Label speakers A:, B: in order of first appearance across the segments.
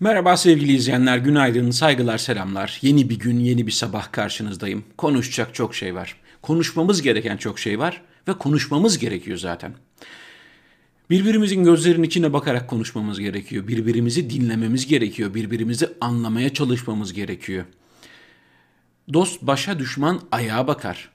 A: Merhaba sevgili izleyenler, günaydın, saygılar, selamlar. Yeni bir gün, yeni bir sabah karşınızdayım. Konuşacak çok şey var. Konuşmamız gereken çok şey var ve konuşmamız gerekiyor zaten. Birbirimizin gözlerinin içine bakarak konuşmamız gerekiyor. Birbirimizi dinlememiz gerekiyor. Birbirimizi anlamaya çalışmamız gerekiyor. Dost başa düşman ayağa bakar.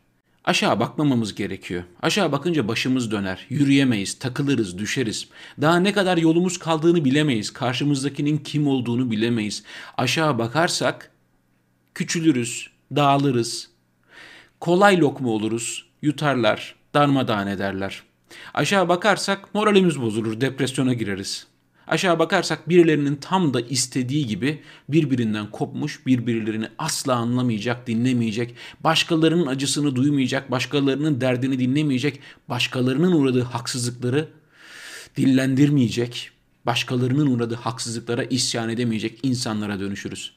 A: Aşağı bakmamamız gerekiyor. Aşağı bakınca başımız döner. Yürüyemeyiz, takılırız, düşeriz. Daha ne kadar yolumuz kaldığını bilemeyiz. Karşımızdakinin kim olduğunu bilemeyiz. Aşağı bakarsak küçülürüz, dağılırız. Kolay lokma oluruz, yutarlar, darmadağın ederler. Aşağı bakarsak moralimiz bozulur, depresyona gireriz. Aşağı bakarsak birilerinin tam da istediği gibi birbirinden kopmuş, birbirlerini asla anlamayacak, dinlemeyecek, başkalarının acısını duymayacak, başkalarının derdini dinlemeyecek, başkalarının uğradığı haksızlıkları dillendirmeyecek, başkalarının uğradığı haksızlıklara isyan edemeyecek insanlara dönüşürüz.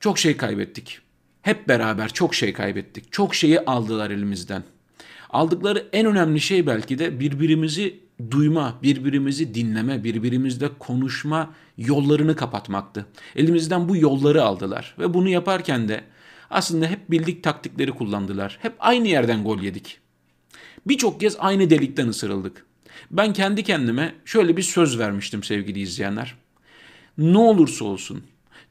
A: Çok şey kaybettik. Hep beraber çok şey kaybettik. Çok şeyi aldılar elimizden. Aldıkları en önemli şey belki de birbirimizi duyma, birbirimizi dinleme, birbirimizle konuşma yollarını kapatmaktı. Elimizden bu yolları aldılar ve bunu yaparken de aslında hep bildik taktikleri kullandılar. Hep aynı yerden gol yedik. Birçok kez aynı delikten ısırıldık. Ben kendi kendime şöyle bir söz vermiştim sevgili izleyenler. Ne olursa olsun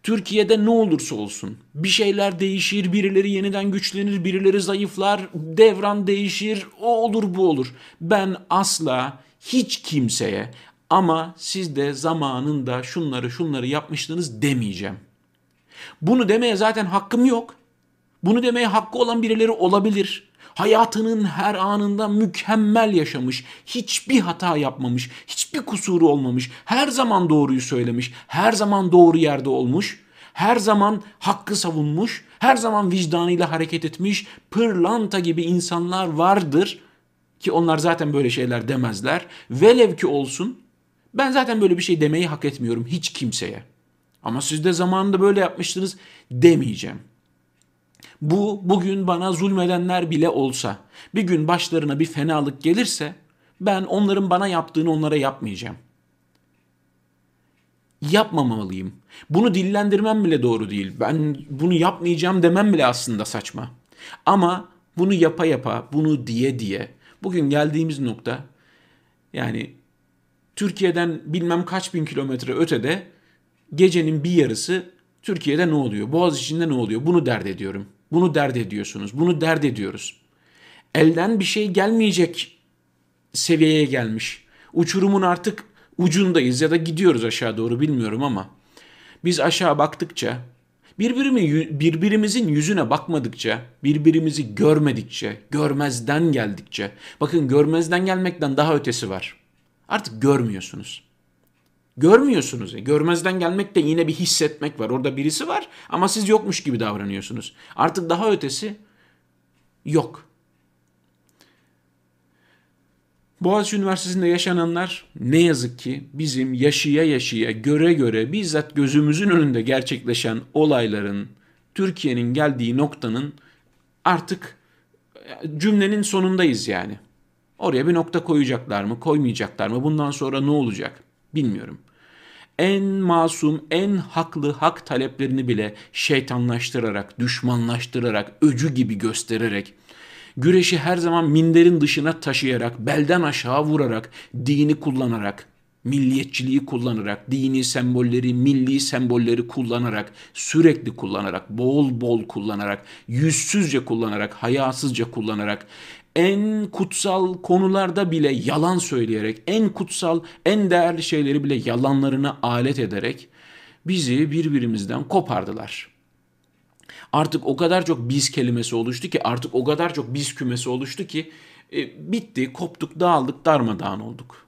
A: Türkiye'de ne olursa olsun bir şeyler değişir, birileri yeniden güçlenir, birileri zayıflar, devran değişir, o olur bu olur. Ben asla hiç kimseye ama siz de zamanında şunları şunları yapmıştınız demeyeceğim. Bunu demeye zaten hakkım yok. Bunu demeye hakkı olan birileri olabilir. Hayatının her anında mükemmel yaşamış, hiçbir hata yapmamış, hiçbir kusuru olmamış, her zaman doğruyu söylemiş, her zaman doğru yerde olmuş, her zaman hakkı savunmuş, her zaman vicdanıyla hareket etmiş, pırlanta gibi insanlar vardır ki onlar zaten böyle şeyler demezler. Velev ki olsun ben zaten böyle bir şey demeyi hak etmiyorum hiç kimseye. Ama siz de zamanında böyle yapmıştınız demeyeceğim. Bu bugün bana zulmedenler bile olsa, bir gün başlarına bir fenalık gelirse ben onların bana yaptığını onlara yapmayacağım. Yapmamalıyım. Bunu dillendirmem bile doğru değil. Ben bunu yapmayacağım demem bile aslında saçma. Ama bunu yapa yapa, bunu diye diye Bugün geldiğimiz nokta yani Türkiye'den bilmem kaç bin kilometre ötede gecenin bir yarısı Türkiye'de ne oluyor? Boğaz içinde ne oluyor? Bunu dert ediyorum. Bunu dert ediyorsunuz. Bunu dert ediyoruz. Elden bir şey gelmeyecek seviyeye gelmiş. Uçurumun artık ucundayız ya da gidiyoruz aşağı doğru bilmiyorum ama biz aşağı baktıkça Birbirimi, birbirimizin yüzüne bakmadıkça, birbirimizi görmedikçe, görmezden geldikçe, bakın görmezden gelmekten daha ötesi var. Artık görmüyorsunuz. Görmüyorsunuz. Görmezden gelmek de yine bir hissetmek var. Orada birisi var ama siz yokmuş gibi davranıyorsunuz. Artık daha ötesi yok. Boğaziçi Üniversitesi'nde yaşananlar ne yazık ki bizim yaşaya yaşaya göre göre bizzat gözümüzün önünde gerçekleşen olayların Türkiye'nin geldiği noktanın artık e, cümlenin sonundayız yani. Oraya bir nokta koyacaklar mı, koymayacaklar mı? Bundan sonra ne olacak? Bilmiyorum. En masum, en haklı hak taleplerini bile şeytanlaştırarak, düşmanlaştırarak, öcü gibi göstererek güreşi her zaman minderin dışına taşıyarak, belden aşağı vurarak, dini kullanarak, milliyetçiliği kullanarak, dini sembolleri, milli sembolleri kullanarak, sürekli kullanarak, bol bol kullanarak, yüzsüzce kullanarak, hayasızca kullanarak, en kutsal konularda bile yalan söyleyerek, en kutsal, en değerli şeyleri bile yalanlarına alet ederek bizi birbirimizden kopardılar.'' Artık o kadar çok biz kelimesi oluştu ki artık o kadar çok biz kümesi oluştu ki e, bitti, koptuk, dağıldık, darmadağın olduk.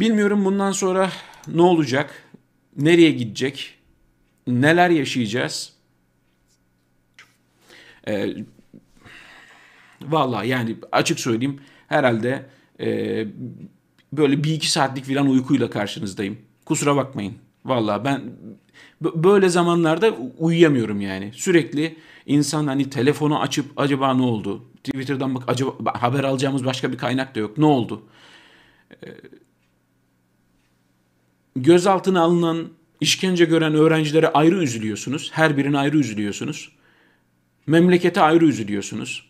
A: Bilmiyorum bundan sonra ne olacak, nereye gidecek, neler yaşayacağız. Ee, Valla yani açık söyleyeyim herhalde e, böyle bir iki saatlik falan uykuyla karşınızdayım. Kusura bakmayın. Valla ben böyle zamanlarda uyuyamıyorum yani. Sürekli insan hani telefonu açıp acaba ne oldu? Twitter'dan bak acaba haber alacağımız başka bir kaynak da yok. Ne oldu? Ee, gözaltına alınan, işkence gören öğrencilere ayrı üzülüyorsunuz. Her birine ayrı üzülüyorsunuz. Memlekete ayrı üzülüyorsunuz.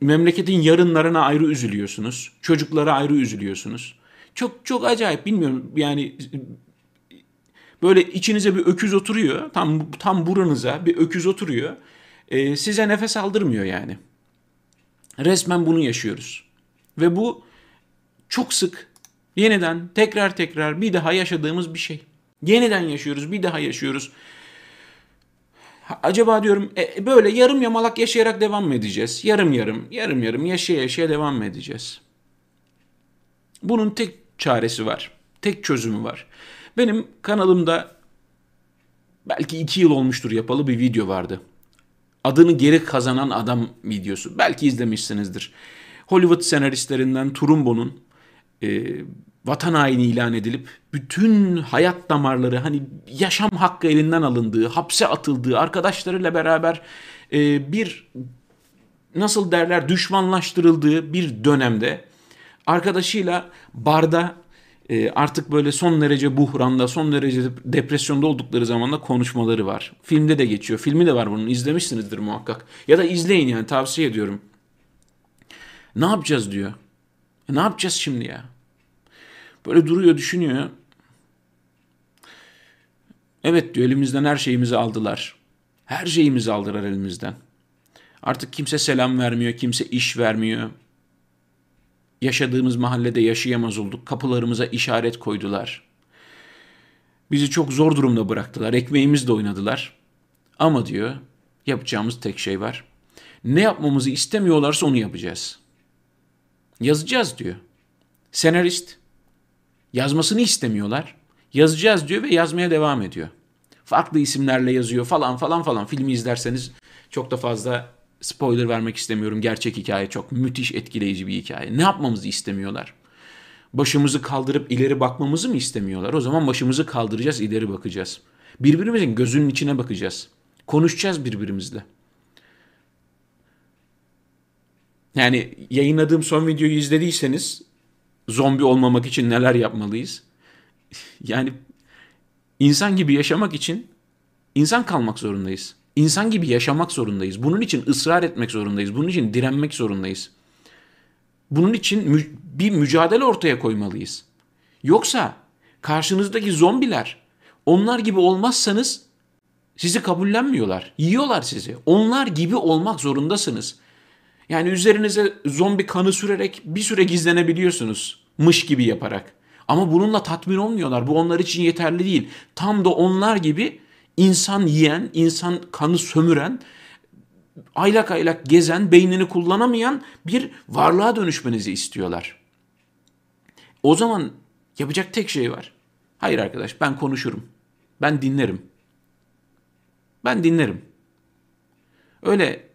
A: Memleketin yarınlarına ayrı üzülüyorsunuz. Çocuklara ayrı üzülüyorsunuz. Çok çok acayip bilmiyorum yani böyle içinize bir öküz oturuyor. Tam tam buranıza bir öküz oturuyor. Ee, size nefes aldırmıyor yani. Resmen bunu yaşıyoruz. Ve bu çok sık yeniden tekrar tekrar bir daha yaşadığımız bir şey. Yeniden yaşıyoruz, bir daha yaşıyoruz. Acaba diyorum e, böyle yarım yamalak yaşayarak devam mı edeceğiz? Yarım yarım, yarım yarım yaşaya yaşaya devam mı edeceğiz? Bunun tek çaresi var. Tek çözümü var. Benim kanalımda belki iki yıl olmuştur yapalı bir video vardı. Adını geri kazanan adam videosu. Belki izlemişsinizdir. Hollywood senaristlerinden Trumbo'nun e, vatan haini ilan edilip bütün hayat damarları hani yaşam hakkı elinden alındığı, hapse atıldığı, arkadaşlarıyla beraber e, bir nasıl derler düşmanlaştırıldığı bir dönemde arkadaşıyla barda e, artık böyle son derece buhranda, son derece depresyonda oldukları zamanda konuşmaları var. Filmde de geçiyor. Filmi de var bunun. İzlemişsinizdir muhakkak. Ya da izleyin yani tavsiye ediyorum. Ne yapacağız diyor. E, ne yapacağız şimdi ya? Böyle duruyor düşünüyor. Evet diyor elimizden her şeyimizi aldılar. Her şeyimizi aldılar elimizden. Artık kimse selam vermiyor, kimse iş vermiyor. Yaşadığımız mahallede yaşayamaz olduk. Kapılarımıza işaret koydular. Bizi çok zor durumda bıraktılar. Ekmeğimizle oynadılar. Ama diyor yapacağımız tek şey var. Ne yapmamızı istemiyorlarsa onu yapacağız. Yazacağız diyor. Senarist yazmasını istemiyorlar. Yazacağız diyor ve yazmaya devam ediyor. Farklı isimlerle yazıyor falan falan falan. Filmi izlerseniz çok da fazla spoiler vermek istemiyorum. Gerçek hikaye çok müthiş etkileyici bir hikaye. Ne yapmamızı istemiyorlar? Başımızı kaldırıp ileri bakmamızı mı istemiyorlar? O zaman başımızı kaldıracağız, ileri bakacağız. Birbirimizin gözünün içine bakacağız. Konuşacağız birbirimizle. Yani yayınladığım son videoyu izlediyseniz zombi olmamak için neler yapmalıyız? Yani insan gibi yaşamak için insan kalmak zorundayız. İnsan gibi yaşamak zorundayız. Bunun için ısrar etmek zorundayız. Bunun için direnmek zorundayız. Bunun için mü- bir mücadele ortaya koymalıyız. Yoksa karşınızdaki zombiler onlar gibi olmazsanız sizi kabullenmiyorlar. Yiyorlar sizi. Onlar gibi olmak zorundasınız. Yani üzerinize zombi kanı sürerek bir süre gizlenebiliyorsunuz. Mış gibi yaparak. Ama bununla tatmin olmuyorlar. Bu onlar için yeterli değil. Tam da onlar gibi insan yiyen, insan kanı sömüren, aylak aylak gezen, beynini kullanamayan bir varlığa dönüşmenizi istiyorlar. O zaman yapacak tek şey var. Hayır arkadaş ben konuşurum. Ben dinlerim. Ben dinlerim. Öyle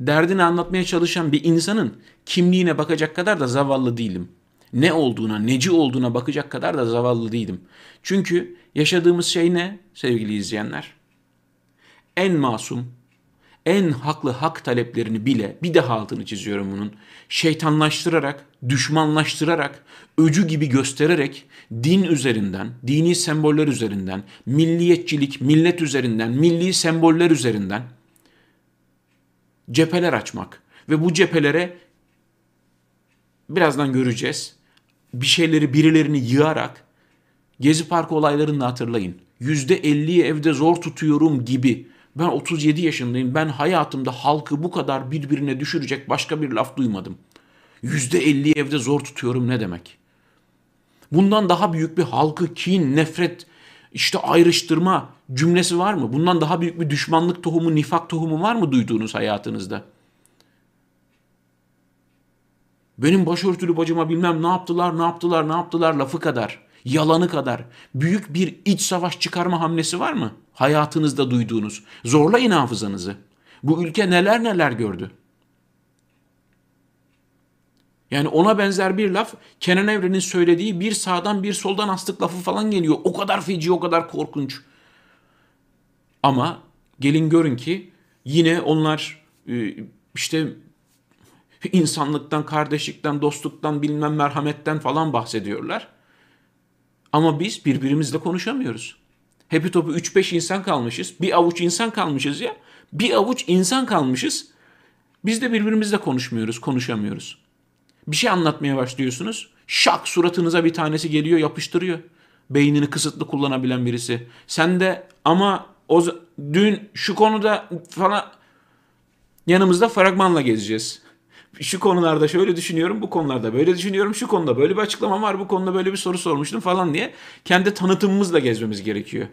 A: derdini anlatmaya çalışan bir insanın kimliğine bakacak kadar da zavallı değilim. Ne olduğuna, neci olduğuna bakacak kadar da zavallı değilim. Çünkü yaşadığımız şey ne sevgili izleyenler? En masum, en haklı hak taleplerini bile, bir daha altını çiziyorum bunun, şeytanlaştırarak, düşmanlaştırarak, öcü gibi göstererek din üzerinden, dini semboller üzerinden, milliyetçilik, millet üzerinden, milli semboller üzerinden cepheler açmak ve bu cephelere birazdan göreceğiz. Bir şeyleri birilerini yığarak Gezi Parkı olaylarını hatırlayın. %50'yi evde zor tutuyorum gibi. Ben 37 yaşındayım. Ben hayatımda halkı bu kadar birbirine düşürecek başka bir laf duymadım. %50'yi evde zor tutuyorum ne demek? Bundan daha büyük bir halkı kin, nefret, işte ayrıştırma cümlesi var mı? Bundan daha büyük bir düşmanlık tohumu, nifak tohumu var mı duyduğunuz hayatınızda? Benim başörtülü bacıma bilmem ne yaptılar, ne yaptılar, ne yaptılar lafı kadar, yalanı kadar büyük bir iç savaş çıkarma hamlesi var mı? Hayatınızda duyduğunuz. Zorlayın hafızanızı. Bu ülke neler neler gördü. Yani ona benzer bir laf Kenan Evren'in söylediği bir sağdan bir soldan astık lafı falan geliyor. O kadar feci, o kadar korkunç. Ama gelin görün ki yine onlar e, işte insanlıktan, kardeşlikten, dostluktan, bilmem merhametten falan bahsediyorlar. Ama biz birbirimizle konuşamıyoruz. Hepi topu 3-5 insan kalmışız. Bir avuç insan kalmışız ya. Bir avuç insan kalmışız. Biz de birbirimizle konuşmuyoruz, konuşamıyoruz. Bir şey anlatmaya başlıyorsunuz. Şak suratınıza bir tanesi geliyor, yapıştırıyor. Beynini kısıtlı kullanabilen birisi. Sen de ama o dün şu konuda falan yanımızda fragmanla gezeceğiz. Şu konularda şöyle düşünüyorum, bu konularda böyle düşünüyorum, şu konuda böyle bir açıklama var, bu konuda böyle bir soru sormuştum falan diye kendi tanıtımımızla gezmemiz gerekiyor.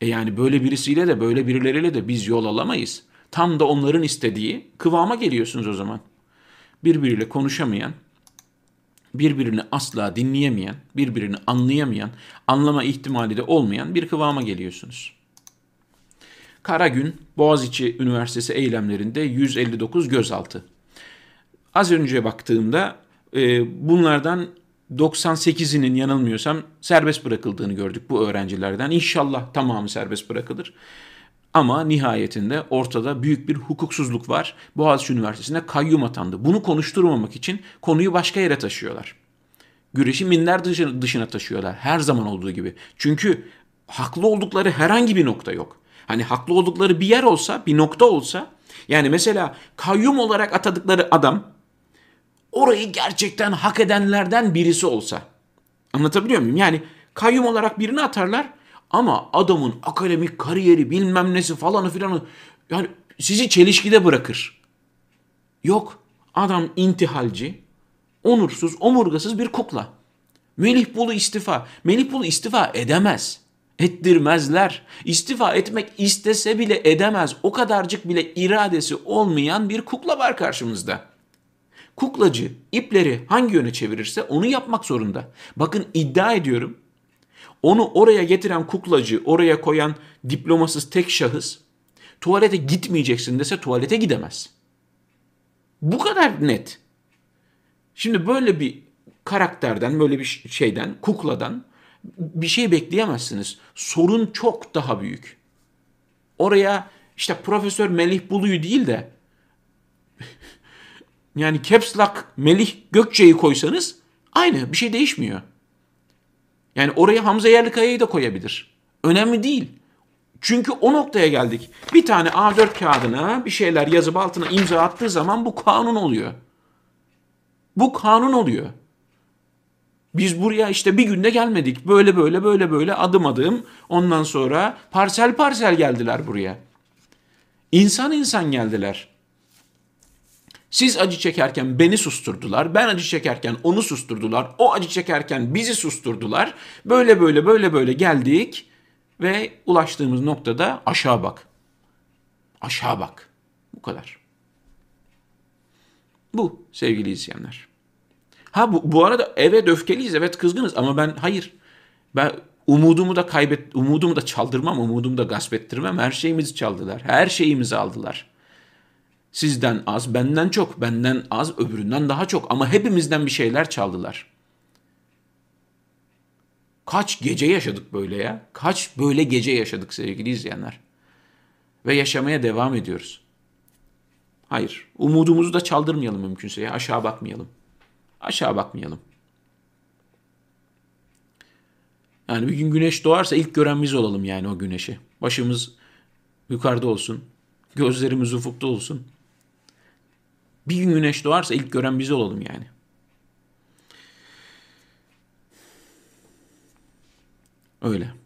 A: E yani böyle birisiyle de böyle birileriyle de biz yol alamayız. Tam da onların istediği kıvama geliyorsunuz o zaman. Birbiriyle konuşamayan, birbirini asla dinleyemeyen, birbirini anlayamayan, anlama ihtimali de olmayan bir kıvama geliyorsunuz. Karagün Boğaziçi Üniversitesi eylemlerinde 159 gözaltı. Az önce baktığımda e, bunlardan 98'inin yanılmıyorsam serbest bırakıldığını gördük bu öğrencilerden. İnşallah tamamı serbest bırakılır. Ama nihayetinde ortada büyük bir hukuksuzluk var. Boğaziçi Üniversitesi'ne kayyum atandı. Bunu konuşturmamak için konuyu başka yere taşıyorlar. Güreşi minler dışına, dışına taşıyorlar. Her zaman olduğu gibi. Çünkü haklı oldukları herhangi bir nokta yok. Hani haklı oldukları bir yer olsa, bir nokta olsa yani mesela kayyum olarak atadıkları adam orayı gerçekten hak edenlerden birisi olsa. Anlatabiliyor muyum? Yani kayyum olarak birini atarlar ama adamın akademik kariyeri bilmem nesi falanı filanı yani sizi çelişkide bırakır. Yok adam intihalci, onursuz, omurgasız bir kukla. Melih Bulu istifa. Melih Bulu istifa edemez. Ettirmezler. İstifa etmek istese bile edemez. O kadarcık bile iradesi olmayan bir kukla var karşımızda. Kuklacı ipleri hangi yöne çevirirse onu yapmak zorunda. Bakın iddia ediyorum. Onu oraya getiren kuklacı, oraya koyan diplomasız tek şahıs tuvalete gitmeyeceksin dese tuvalete gidemez. Bu kadar net. Şimdi böyle bir karakterden, böyle bir şeyden, kukladan bir şey bekleyemezsiniz. Sorun çok daha büyük. Oraya işte Profesör Melih Bulu'yu değil de yani Caps Lock Melih Gökçe'yi koysanız aynı bir şey değişmiyor. Yani oraya Hamza Yerlikaya'yı da koyabilir. Önemli değil. Çünkü o noktaya geldik. Bir tane A4 kağıdına bir şeyler yazıp altına imza attığı zaman bu kanun oluyor. Bu kanun oluyor. Biz buraya işte bir günde gelmedik. Böyle böyle böyle böyle adım adım ondan sonra parsel parsel geldiler buraya. İnsan insan geldiler. Siz acı çekerken beni susturdular. Ben acı çekerken onu susturdular. O acı çekerken bizi susturdular. Böyle böyle böyle böyle geldik ve ulaştığımız noktada aşağı bak. Aşağı bak. Bu kadar. Bu sevgili izleyenler. Ha bu, bu arada evet öfkeliyiz, evet kızgınız ama ben hayır. Ben umudumu da kaybet, umudumu da çaldırmam, umudumu da gasp ettirmem. Her şeyimizi çaldılar. Her şeyimizi aldılar. Sizden az, benden çok, benden az, öbüründen daha çok ama hepimizden bir şeyler çaldılar. Kaç gece yaşadık böyle ya? Kaç böyle gece yaşadık sevgili izleyenler? Ve yaşamaya devam ediyoruz. Hayır, umudumuzu da çaldırmayalım mümkünse ya, aşağı bakmayalım. Aşağı bakmayalım. Yani bir gün güneş doğarsa ilk gören biz olalım yani o güneşi. Başımız yukarıda olsun. Gözlerimiz ufukta olsun. Bir gün güneş doğarsa ilk gören biz olalım yani. Öyle.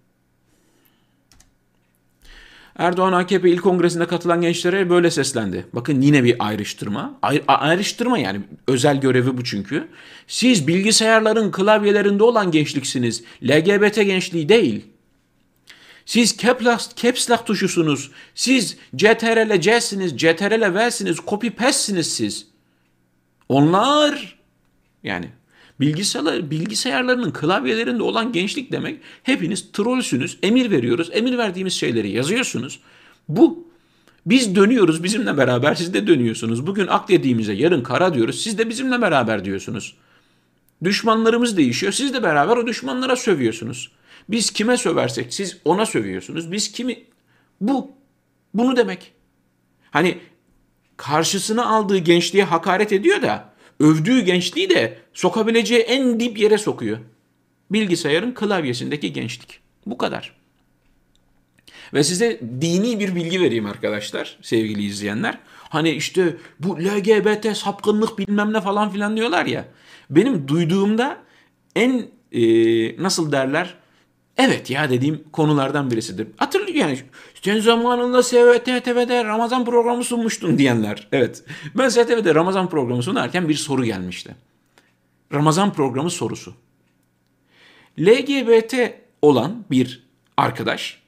A: Erdoğan AKP il kongresinde katılan gençlere böyle seslendi. Bakın yine bir ayrıştırma. Ayr ayrıştırma yani özel görevi bu çünkü. Siz bilgisayarların klavyelerinde olan gençliksiniz. LGBT gençliği değil. Siz caps lock tuşusunuz. Siz CTRL C'siniz, CTRL V'siniz, copy pastesiniz siz. Onlar yani bilgisayar, bilgisayarlarının klavyelerinde olan gençlik demek hepiniz trollsünüz. Emir veriyoruz. Emir verdiğimiz şeyleri yazıyorsunuz. Bu biz dönüyoruz bizimle beraber siz de dönüyorsunuz. Bugün ak dediğimize yarın kara diyoruz. Siz de bizimle beraber diyorsunuz. Düşmanlarımız değişiyor. Siz de beraber o düşmanlara sövüyorsunuz. Biz kime söversek siz ona sövüyorsunuz. Biz kimi... Bu. Bunu demek. Hani karşısına aldığı gençliğe hakaret ediyor da övdüğü gençliği de sokabileceği en dip yere sokuyor. Bilgisayarın klavyesindeki gençlik. Bu kadar. Ve size dini bir bilgi vereyim arkadaşlar, sevgili izleyenler. Hani işte bu LGBT sapkınlık bilmem ne falan filan diyorlar ya. Benim duyduğumda en e, nasıl derler Evet ya dediğim konulardan birisidir. Hatırlıyor yani sen zamanında STV'de Ramazan programı sunmuştun diyenler. Evet ben STV'de Ramazan programı sunarken bir soru gelmişti. Ramazan programı sorusu. LGBT olan bir arkadaş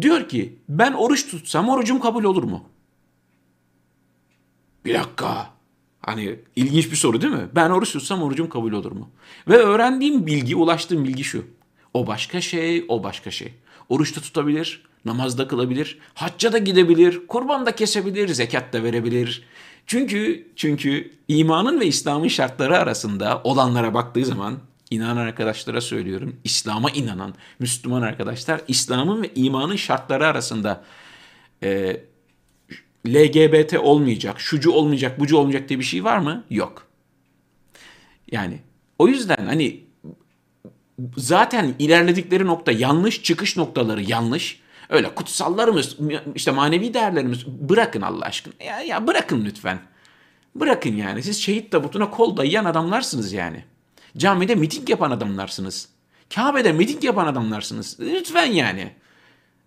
A: diyor ki ben oruç tutsam orucum kabul olur mu? Bir dakika. Hani ilginç bir soru değil mi? Ben oruç tutsam orucum kabul olur mu? Ve öğrendiğim bilgi, ulaştığım bilgi şu. O başka şey, o başka şey. Oruç da tutabilir, namaz da kılabilir, hacca da gidebilir, kurban da kesebilir, zekat da verebilir. Çünkü çünkü imanın ve İslam'ın şartları arasında olanlara baktığı zaman inanan arkadaşlara söylüyorum. İslam'a inanan Müslüman arkadaşlar İslam'ın ve imanın şartları arasında e, LGBT olmayacak, şucu olmayacak, bucu olmayacak diye bir şey var mı? Yok. Yani o yüzden hani zaten ilerledikleri nokta yanlış, çıkış noktaları yanlış. Öyle kutsallarımız, işte manevi değerlerimiz bırakın Allah aşkına. Ya, ya bırakın lütfen. Bırakın yani. Siz şehit tabutuna kol dayayan adamlarsınız yani. Camide miting yapan adamlarsınız. Kabe'de miting yapan adamlarsınız. Lütfen yani.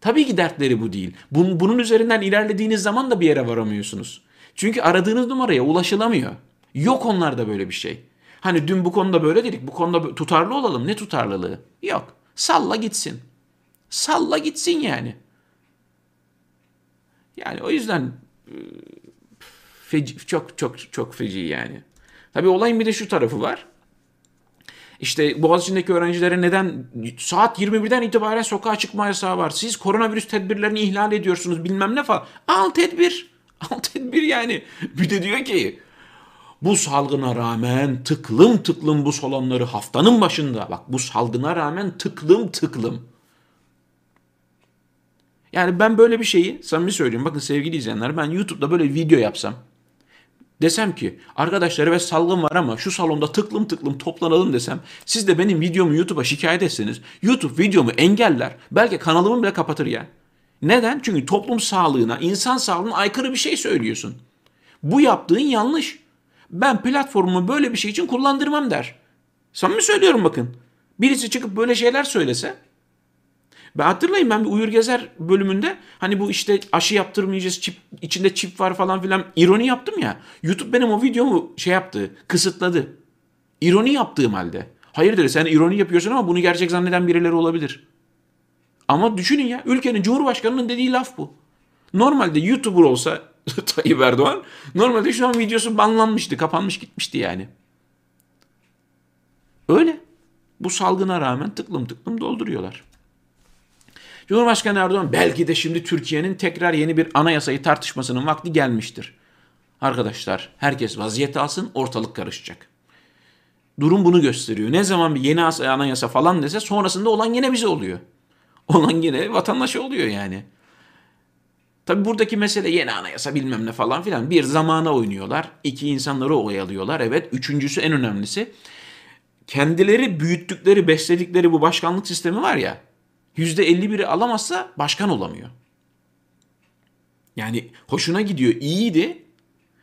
A: Tabii ki dertleri bu değil. Bunun, üzerinden ilerlediğiniz zaman da bir yere varamıyorsunuz. Çünkü aradığınız numaraya ulaşılamıyor. Yok onlarda böyle bir şey. Hani dün bu konuda böyle dedik. Bu konuda tutarlı olalım. Ne tutarlılığı? Yok. Salla gitsin. Salla gitsin yani. Yani o yüzden e, feci, çok çok çok feci yani. Tabii olayın bir de şu tarafı var. İşte Boğaziçi'ndeki öğrencilere neden saat 21'den itibaren sokağa çıkma yasağı var. Siz koronavirüs tedbirlerini ihlal ediyorsunuz bilmem ne falan. Al tedbir. Al tedbir yani. Bir de diyor ki bu salgına rağmen tıklım tıklım bu salonları haftanın başında bak bu salgına rağmen tıklım tıklım. Yani ben böyle bir şeyi samimi söylüyorum bakın sevgili izleyenler ben YouTube'da böyle video yapsam desem ki arkadaşlar evet salgın var ama şu salonda tıklım tıklım toplanalım desem siz de benim videomu YouTube'a şikayet etseniz YouTube videomu engeller belki kanalımı bile kapatır ya. Neden? Çünkü toplum sağlığına, insan sağlığına aykırı bir şey söylüyorsun. Bu yaptığın yanlış ben platformumu böyle bir şey için kullandırmam der. Samimi söylüyorum bakın. Birisi çıkıp böyle şeyler söylese ben hatırlayın ben bir Uyur Gezer bölümünde hani bu işte aşı yaptırmayacağız çip, içinde çip var falan filan ironi yaptım ya. YouTube benim o videomu şey yaptı kısıtladı. İroni yaptığım halde. Hayırdır sen ironi yapıyorsun ama bunu gerçek zanneden birileri olabilir. Ama düşünün ya ülkenin cumhurbaşkanının dediği laf bu. Normalde YouTuber olsa Tayyip Erdoğan normalde şu an videosu banlanmıştı, kapanmış gitmişti yani. Öyle. Bu salgına rağmen tıklım tıklım dolduruyorlar. Cumhurbaşkanı Erdoğan belki de şimdi Türkiye'nin tekrar yeni bir anayasayı tartışmasının vakti gelmiştir. Arkadaşlar herkes vaziyet alsın ortalık karışacak. Durum bunu gösteriyor. Ne zaman bir yeni anayasa falan dese sonrasında olan yine bize oluyor. Olan yine vatandaşı oluyor yani. Tabi buradaki mesele yeni anayasa bilmem ne falan filan. Bir zamana oynuyorlar. iki insanları oyalıyorlar. Evet. Üçüncüsü en önemlisi. Kendileri büyüttükleri, besledikleri bu başkanlık sistemi var ya. Yüzde elli biri alamazsa başkan olamıyor. Yani hoşuna gidiyor. iyiydi.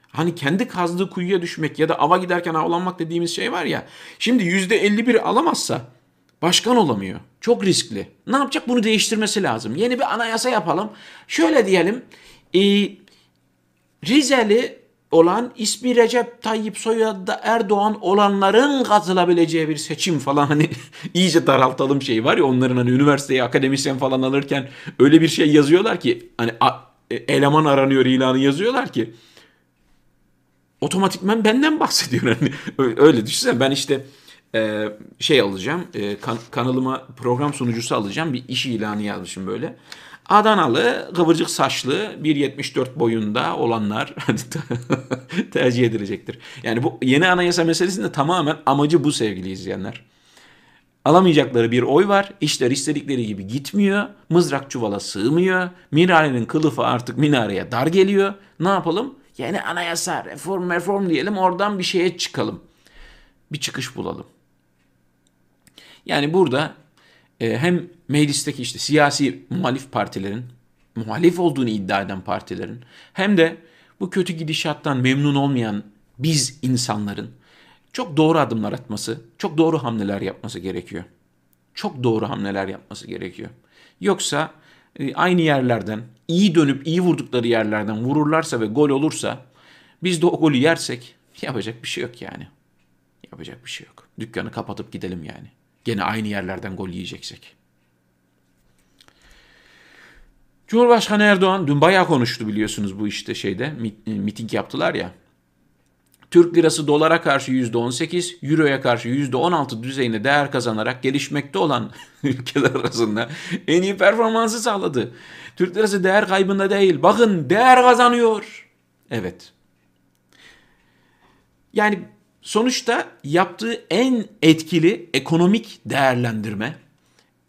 A: Hani kendi kazdığı kuyuya düşmek ya da ava giderken avlanmak dediğimiz şey var ya. Şimdi yüzde elli biri alamazsa Başkan olamıyor. Çok riskli. Ne yapacak? Bunu değiştirmesi lazım. Yeni bir anayasa yapalım. Şöyle diyelim. E, Rizeli olan ismi Recep Tayyip soyadı Erdoğan olanların katılabileceği bir seçim falan hani iyice daraltalım şey var ya onların hani üniversiteye akademisyen falan alırken öyle bir şey yazıyorlar ki hani e, eleman aranıyor ilanı yazıyorlar ki otomatikman benden bahsediyor hani öyle düşünsene ben işte e, şey alacağım. E, kan, kanalıma program sunucusu alacağım. Bir iş ilanı yazmışım böyle. Adanalı, kıvırcık saçlı, 1.74 boyunda olanlar tercih edilecektir. Yani bu yeni anayasa meselesinde tamamen amacı bu sevgili izleyenler. Alamayacakları bir oy var. İşler istedikleri gibi gitmiyor. Mızrak çuvala sığmıyor. Minarenin kılıfı artık minareye dar geliyor. Ne yapalım? Yeni anayasa, reform reform diyelim oradan bir şeye çıkalım. Bir çıkış bulalım. Yani burada e, hem meclisteki işte siyasi muhalif partilerin, muhalif olduğunu iddia eden partilerin hem de bu kötü gidişattan memnun olmayan biz insanların çok doğru adımlar atması, çok doğru hamleler yapması gerekiyor. Çok doğru hamleler yapması gerekiyor. Yoksa e, aynı yerlerden, iyi dönüp iyi vurdukları yerlerden vururlarsa ve gol olursa biz de o golü yersek yapacak bir şey yok yani. Yapacak bir şey yok. Dükkanı kapatıp gidelim yani. Gene aynı yerlerden gol yiyeceksek. Cumhurbaşkanı Erdoğan dün bayağı konuştu biliyorsunuz bu işte şeyde miting yaptılar ya. Türk lirası dolara karşı %18, euroya karşı %16 düzeyinde değer kazanarak gelişmekte olan ülkeler arasında en iyi performansı sağladı. Türk lirası değer kaybında değil, bakın değer kazanıyor. Evet. Yani sonuçta yaptığı en etkili ekonomik değerlendirme,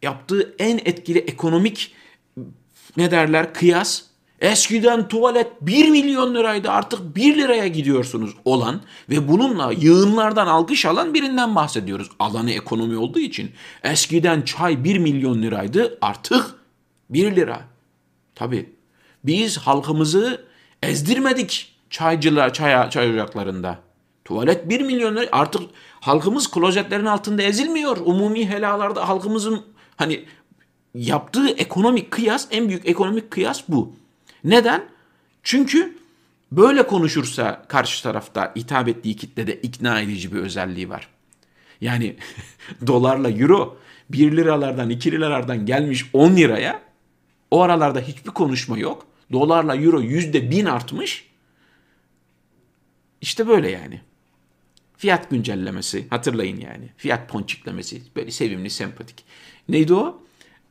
A: yaptığı en etkili ekonomik ne derler kıyas Eskiden tuvalet 1 milyon liraydı artık 1 liraya gidiyorsunuz olan ve bununla yığınlardan alkış alan birinden bahsediyoruz. Alanı ekonomi olduğu için. Eskiden çay 1 milyon liraydı artık 1 lira. Tabi biz halkımızı ezdirmedik çaycılar, çay, çay ocaklarında. Tuvalet 1 milyon lira artık halkımız klozetlerin altında ezilmiyor. Umumi helalarda halkımızın hani yaptığı ekonomik kıyas en büyük ekonomik kıyas bu. Neden? Çünkü böyle konuşursa karşı tarafta hitap ettiği kitlede ikna edici bir özelliği var. Yani dolarla euro 1 liralardan 2 liralardan gelmiş 10 liraya o aralarda hiçbir konuşma yok. Dolarla euro yüzde bin artmış. İşte böyle yani. Fiyat güncellemesi hatırlayın yani. Fiyat ponçiklemesi böyle sevimli sempatik. Neydi o?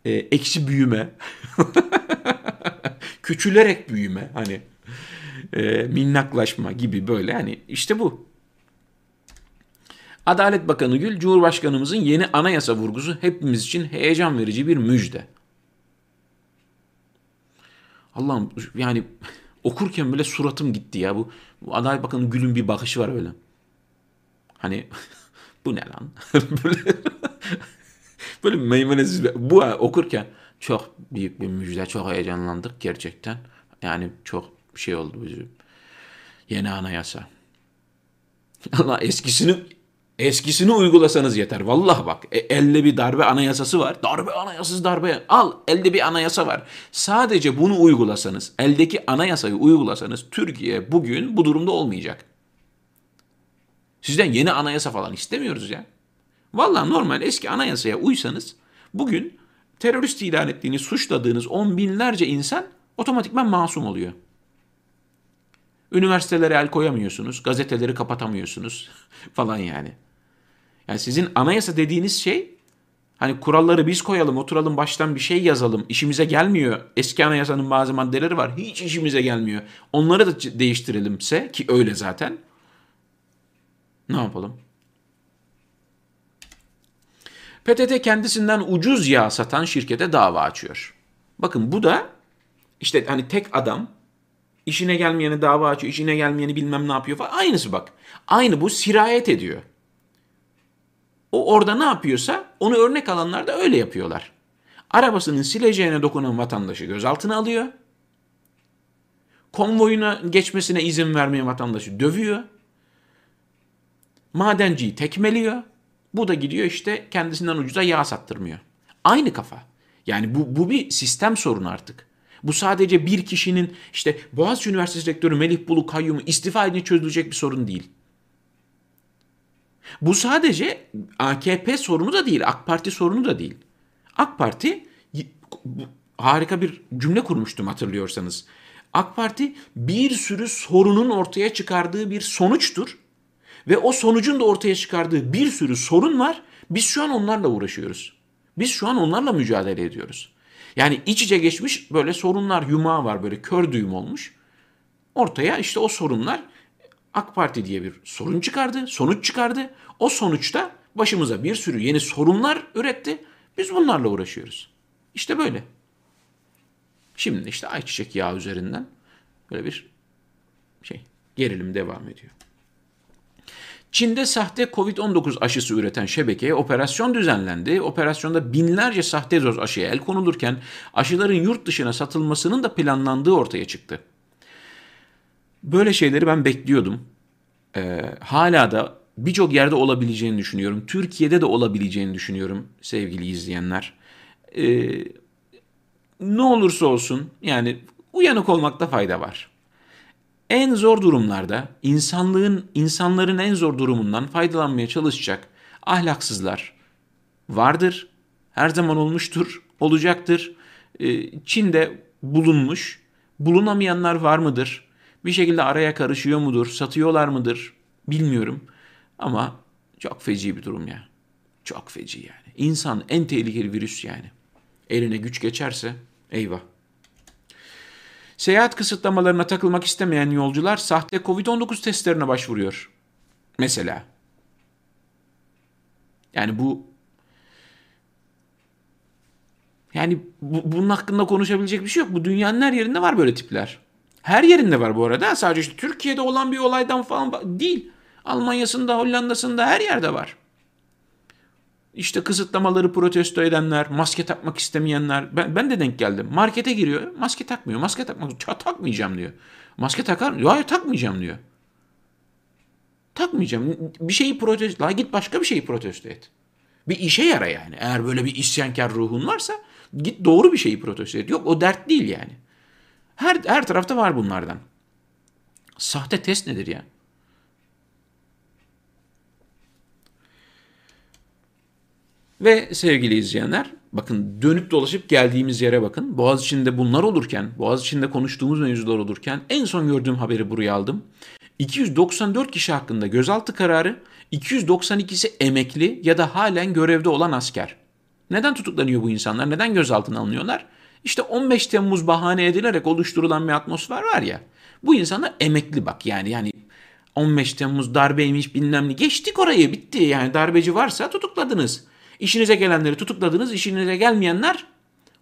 A: Ee, eksi büyüme. küçülerek büyüme hani e, minnaklaşma gibi böyle hani işte bu. Adalet Bakanı Gül, Cumhurbaşkanımızın yeni anayasa vurgusu hepimiz için heyecan verici bir müjde. Allah'ım yani okurken böyle suratım gitti ya. Bu, bu Adalet Bakanı Gül'ün bir bakışı var öyle. Hani bu ne lan? böyle böyle meymenesiz bu okurken çok büyük bir müjde. Çok heyecanlandık gerçekten. Yani çok şey oldu bizim. Yeni anayasa. Allah eskisini eskisini uygulasanız yeter. Vallahi bak e, elde bir darbe anayasası var. Darbe anayasası darbe. Al elde bir anayasa var. Sadece bunu uygulasanız, eldeki anayasayı uygulasanız Türkiye bugün bu durumda olmayacak. Sizden yeni anayasa falan istemiyoruz ya. Vallahi normal eski anayasaya uysanız bugün terörist ilan ettiğiniz, suçladığınız on binlerce insan otomatikman masum oluyor. Üniversitelere el koyamıyorsunuz, gazeteleri kapatamıyorsunuz falan yani. Yani sizin anayasa dediğiniz şey hani kuralları biz koyalım, oturalım baştan bir şey yazalım. işimize gelmiyor. Eski anayasanın bazı maddeleri var. Hiç işimize gelmiyor. Onları da değiştirelimse ki öyle zaten. Ne yapalım? PTT kendisinden ucuz yağ satan şirkete dava açıyor. Bakın bu da işte hani tek adam işine gelmeyeni dava açıyor, işine gelmeyeni bilmem ne yapıyor falan. Aynısı bak. Aynı bu sirayet ediyor. O orada ne yapıyorsa onu örnek alanlar da öyle yapıyorlar. Arabasının sileceğine dokunan vatandaşı gözaltına alıyor. Konvoyuna geçmesine izin vermeyen vatandaşı dövüyor. Madenciyi tekmeliyor. Bu da gidiyor işte kendisinden ucuza yağ sattırmıyor. Aynı kafa. Yani bu, bu bir sistem sorunu artık. Bu sadece bir kişinin işte Boğaziçi Üniversitesi Rektörü Melih Bulu Kayyum'u istifa edince çözülecek bir sorun değil. Bu sadece AKP sorunu da değil, AK Parti sorunu da değil. AK Parti harika bir cümle kurmuştum hatırlıyorsanız. AK Parti bir sürü sorunun ortaya çıkardığı bir sonuçtur ve o sonucun da ortaya çıkardığı bir sürü sorun var. Biz şu an onlarla uğraşıyoruz. Biz şu an onlarla mücadele ediyoruz. Yani iç içe geçmiş böyle sorunlar yumağı var böyle kör düğüm olmuş. Ortaya işte o sorunlar AK Parti diye bir sorun çıkardı, sonuç çıkardı. O sonuçta başımıza bir sürü yeni sorunlar üretti. Biz bunlarla uğraşıyoruz. İşte böyle. Şimdi işte ayçiçek yağı üzerinden böyle bir şey gerilim devam ediyor. Çin'de sahte Covid-19 aşısı üreten şebekeye operasyon düzenlendi. Operasyonda binlerce sahte doz aşıya el konulurken aşıların yurt dışına satılmasının da planlandığı ortaya çıktı. Böyle şeyleri ben bekliyordum. Ee, hala da birçok yerde olabileceğini düşünüyorum. Türkiye'de de olabileceğini düşünüyorum sevgili izleyenler. Ee, ne olursa olsun yani uyanık olmakta fayda var. En zor durumlarda insanlığın insanların en zor durumundan faydalanmaya çalışacak ahlaksızlar vardır. Her zaman olmuştur, olacaktır. Ee, Çin'de bulunmuş. Bulunamayanlar var mıdır? Bir şekilde araya karışıyor mudur? Satıyorlar mıdır? Bilmiyorum. Ama çok feci bir durum ya. Çok feci yani. İnsan en tehlikeli virüs yani. Eline güç geçerse eyvah. Seyahat kısıtlamalarına takılmak istemeyen yolcular sahte Covid-19 testlerine başvuruyor. Mesela. Yani bu yani bu, bunun hakkında konuşabilecek bir şey yok. Bu dünyanın her yerinde var böyle tipler. Her yerinde var bu arada. Sadece işte Türkiye'de olan bir olaydan falan değil. Almanya'sında, Hollanda'sında her yerde var. İşte kısıtlamaları protesto edenler, maske takmak istemeyenler. Ben, ben de denk geldim. Markete giriyor, maske takmıyor. Maske takmak, takmayacağım diyor. Maske takar mı? Hayır takmayacağım diyor. Takmayacağım. Bir şeyi protesto, la git başka bir şeyi protesto et. Bir işe yara yani. Eğer böyle bir isyankar ruhun varsa git doğru bir şeyi protesto et. Yok o dert değil yani. Her, her tarafta var bunlardan. Sahte test nedir ya? Ve sevgili izleyenler bakın dönüp dolaşıp geldiğimiz yere bakın. Boğaz içinde bunlar olurken, Boğaz içinde konuştuğumuz mevzular olurken en son gördüğüm haberi buraya aldım. 294 kişi hakkında gözaltı kararı, 292'si emekli ya da halen görevde olan asker. Neden tutuklanıyor bu insanlar? Neden gözaltına alınıyorlar? İşte 15 Temmuz bahane edilerek oluşturulan bir atmosfer var ya. Bu insanlar emekli bak yani yani 15 Temmuz darbeymiş bilmem ne. Geçtik orayı bitti yani darbeci varsa tutukladınız. İşinize gelenleri tutukladınız, işinize gelmeyenler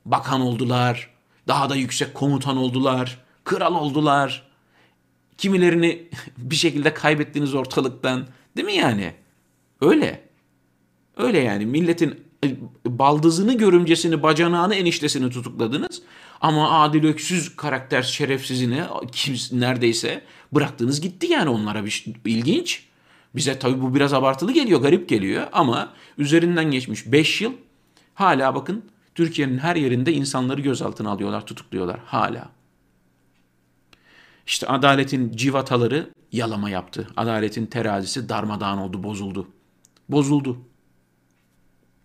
A: bakan oldular, daha da yüksek komutan oldular, kral oldular. Kimilerini bir şekilde kaybettiniz ortalıktan. Değil mi yani? Öyle. Öyle yani milletin baldızını, görümcesini, bacanağını, eniştesini tutukladınız. Ama adil öksüz karakter şerefsizini kim neredeyse bıraktınız gitti yani onlara bir ilginç. Bize tabii bu biraz abartılı geliyor, garip geliyor ama üzerinden geçmiş 5 yıl hala bakın Türkiye'nin her yerinde insanları gözaltına alıyorlar, tutukluyorlar hala. İşte adaletin civataları yalama yaptı. Adaletin terazisi darmadağın oldu, bozuldu. Bozuldu.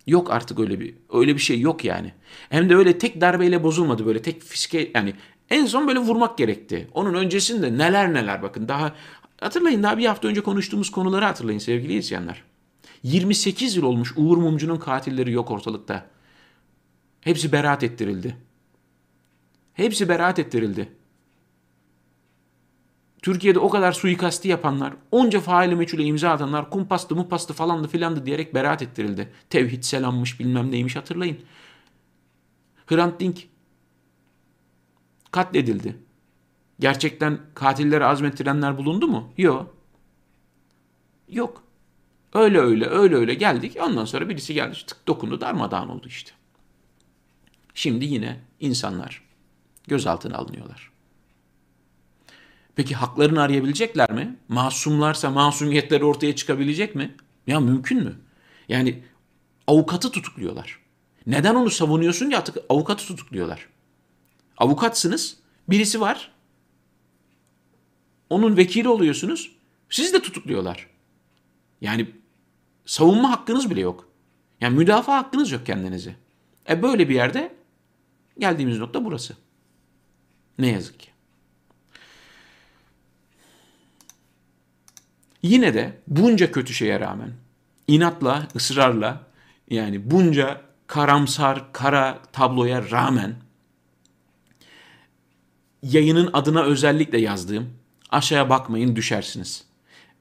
A: Yok artık öyle bir öyle bir şey yok yani. Hem de öyle tek darbeyle bozulmadı böyle tek fiske yani en son böyle vurmak gerekti. Onun öncesinde neler neler bakın daha Hatırlayın daha bir hafta önce konuştuğumuz konuları hatırlayın sevgili izleyenler. 28 yıl olmuş Uğur Mumcu'nun katilleri yok ortalıkta. Hepsi beraat ettirildi. Hepsi beraat ettirildi. Türkiye'de o kadar suikasti yapanlar, onca faili meçhule imza atanlar, kumpastı, mupastı falandı filandı diyerek beraat ettirildi. Tevhid selammış bilmem neymiş hatırlayın. Hrant Dink katledildi. Gerçekten katilleri azmettirenler bulundu mu? Yok. Yok. Öyle öyle öyle öyle geldik. Ondan sonra birisi geldi tık dokundu darmadağın oldu işte. Şimdi yine insanlar gözaltına alınıyorlar. Peki haklarını arayabilecekler mi? Masumlarsa masumiyetleri ortaya çıkabilecek mi? Ya mümkün mü? Yani avukatı tutukluyorlar. Neden onu savunuyorsun ya avukatı tutukluyorlar. Avukatsınız. Birisi var. Onun vekili oluyorsunuz. Siz de tutukluyorlar. Yani savunma hakkınız bile yok. Yani müdafaa hakkınız yok kendinizi. E böyle bir yerde geldiğimiz nokta burası. Ne yazık ki. Yine de bunca kötü şeye rağmen inatla, ısrarla yani bunca karamsar, kara tabloya rağmen yayının adına özellikle yazdığım Aşağıya bakmayın düşersiniz.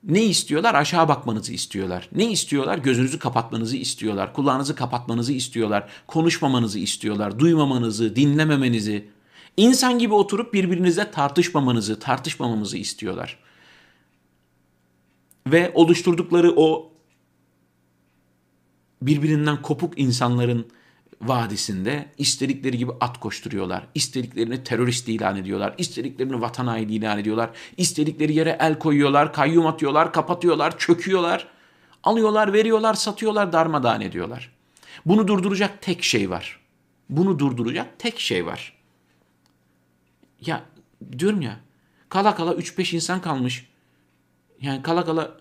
A: Ne istiyorlar? Aşağı bakmanızı istiyorlar. Ne istiyorlar? Gözünüzü kapatmanızı istiyorlar. Kulağınızı kapatmanızı istiyorlar. Konuşmamanızı istiyorlar. Duymamanızı, dinlememenizi. İnsan gibi oturup birbirinizle tartışmamanızı, tartışmamamızı istiyorlar. Ve oluşturdukları o birbirinden kopuk insanların vadisinde istedikleri gibi at koşturuyorlar. İstediklerini terörist ilan ediyorlar. İstediklerini vatan haini ilan ediyorlar. İstedikleri yere el koyuyorlar, kayyum atıyorlar, kapatıyorlar, çöküyorlar. Alıyorlar, veriyorlar, satıyorlar, darmadağın ediyorlar. Bunu durduracak tek şey var. Bunu durduracak tek şey var. Ya diyorum ya kala kala 3-5 insan kalmış. Yani kala kala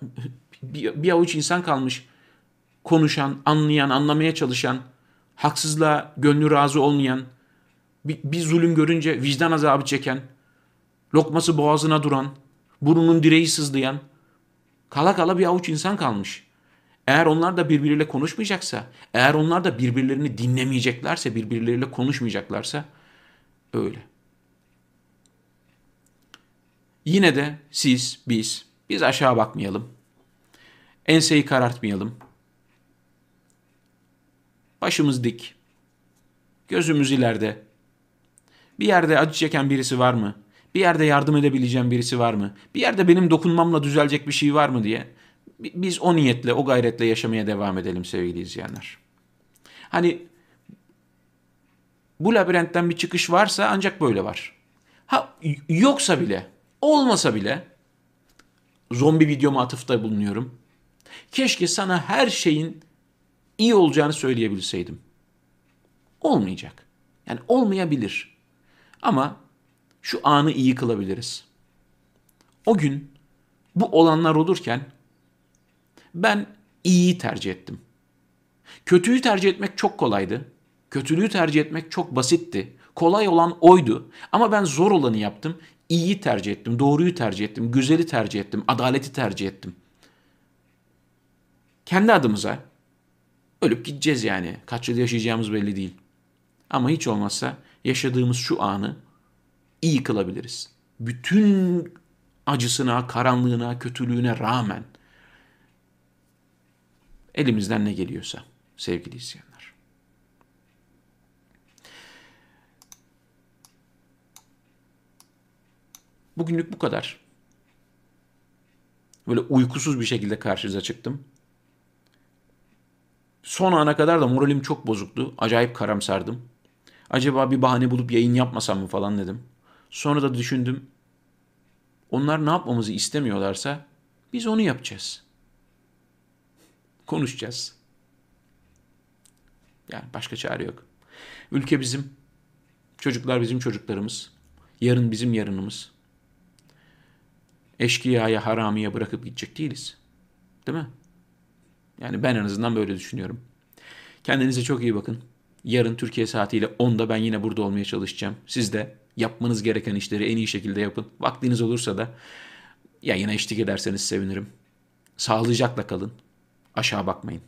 A: bir, bir avuç insan kalmış. Konuşan, anlayan, anlamaya çalışan, haksızlığa gönlü razı olmayan, bir, bir zulüm görünce vicdan azabı çeken, lokması boğazına duran, burnunun direği sızlayan, kala kala bir avuç insan kalmış. Eğer onlar da birbiriyle konuşmayacaksa, eğer onlar da birbirlerini dinlemeyeceklerse, birbirleriyle konuşmayacaklarsa öyle. Yine de siz, biz, biz aşağı bakmayalım. Enseyi karartmayalım. Başımız dik. Gözümüz ileride. Bir yerde acı çeken birisi var mı? Bir yerde yardım edebileceğim birisi var mı? Bir yerde benim dokunmamla düzelecek bir şey var mı diye. Biz o niyetle, o gayretle yaşamaya devam edelim sevgili izleyenler. Hani bu labirentten bir çıkış varsa ancak böyle var. Ha yoksa bile, olmasa bile zombi videoma atıfta bulunuyorum. Keşke sana her şeyin iyi olacağını söyleyebilseydim. Olmayacak. Yani olmayabilir. Ama şu anı iyi kılabiliriz. O gün bu olanlar olurken ben iyiyi tercih ettim. Kötüyü tercih etmek çok kolaydı. Kötülüğü tercih etmek çok basitti. Kolay olan oydu. Ama ben zor olanı yaptım. İyiyi tercih ettim, doğruyu tercih ettim, güzeli tercih ettim, adaleti tercih ettim. Kendi adımıza ölüp gideceğiz yani. Kaç yıl yaşayacağımız belli değil. Ama hiç olmazsa yaşadığımız şu anı iyi kılabiliriz. Bütün acısına, karanlığına, kötülüğüne rağmen elimizden ne geliyorsa sevgili izleyenler. Bugünlük bu kadar. Böyle uykusuz bir şekilde karşınıza çıktım. Son ana kadar da moralim çok bozuktu. Acayip karamsardım. Acaba bir bahane bulup yayın yapmasam mı falan dedim. Sonra da düşündüm. Onlar ne yapmamızı istemiyorlarsa biz onu yapacağız. Konuşacağız. Yani başka çare yok. Ülke bizim. Çocuklar bizim çocuklarımız. Yarın bizim yarınımız. Eşkıyaya, haramiye bırakıp gidecek değiliz. Değil mi? Yani ben en azından böyle düşünüyorum. Kendinize çok iyi bakın. Yarın Türkiye saatiyle 10'da ben yine burada olmaya çalışacağım. Siz de yapmanız gereken işleri en iyi şekilde yapın. Vaktiniz olursa da yayına eşlik ederseniz sevinirim. Sağlıcakla kalın. Aşağı bakmayın.